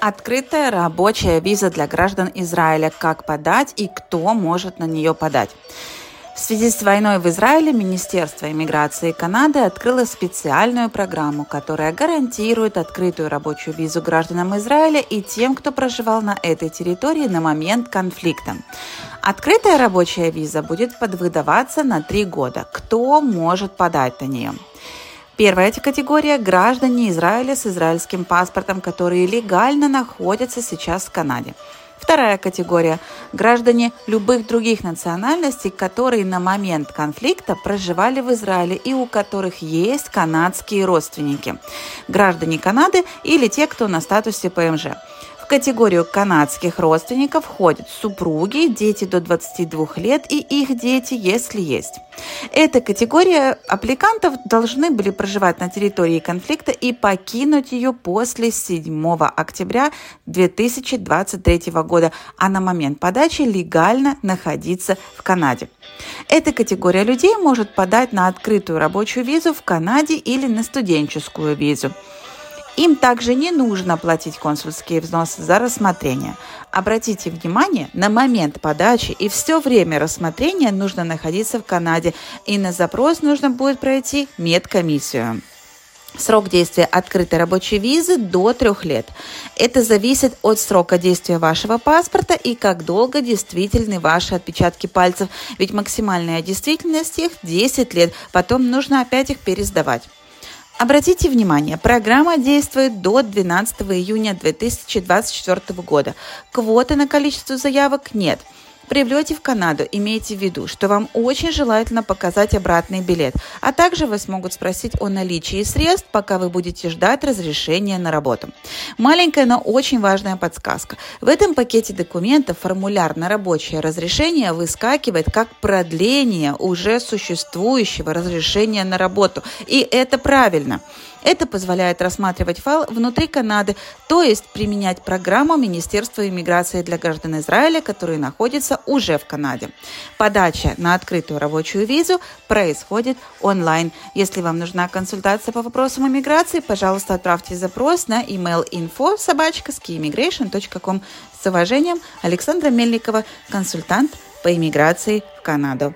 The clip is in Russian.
Открытая рабочая виза для граждан Израиля. Как подать и кто может на нее подать. В связи с войной в Израиле Министерство иммиграции Канады открыло специальную программу, которая гарантирует открытую рабочую визу гражданам Израиля и тем, кто проживал на этой территории на момент конфликта. Открытая рабочая виза будет подвыдаваться на три года. Кто может подать на нее? Первая категория – граждане Израиля с израильским паспортом, которые легально находятся сейчас в Канаде. Вторая категория – граждане любых других национальностей, которые на момент конфликта проживали в Израиле и у которых есть канадские родственники. Граждане Канады или те, кто на статусе ПМЖ категорию канадских родственников входят супруги, дети до 22 лет и их дети, если есть. Эта категория аппликантов должны были проживать на территории конфликта и покинуть ее после 7 октября 2023 года, а на момент подачи легально находиться в Канаде. Эта категория людей может подать на открытую рабочую визу в Канаде или на студенческую визу. Им также не нужно платить консульские взносы за рассмотрение. Обратите внимание, на момент подачи и все время рассмотрения нужно находиться в Канаде, и на запрос нужно будет пройти медкомиссию. Срок действия открытой рабочей визы до трех лет. Это зависит от срока действия вашего паспорта и как долго действительны ваши отпечатки пальцев, ведь максимальная действительность их 10 лет, потом нужно опять их пересдавать. Обратите внимание, программа действует до 12 июня 2024 года. Квоты на количество заявок нет – при в Канаду имейте в виду, что вам очень желательно показать обратный билет, а также вас могут спросить о наличии средств, пока вы будете ждать разрешения на работу. Маленькая, но очень важная подсказка. В этом пакете документов формуляр на рабочее разрешение выскакивает как продление уже существующего разрешения на работу. И это правильно. Это позволяет рассматривать файл внутри Канады, то есть применять программу Министерства иммиграции для граждан Израиля, которые находятся уже в Канаде. Подача на открытую рабочую визу происходит онлайн. Если вам нужна консультация по вопросам иммиграции, пожалуйста, отправьте запрос на email info собачка С уважением, Александра Мельникова, консультант по иммиграции в Канаду.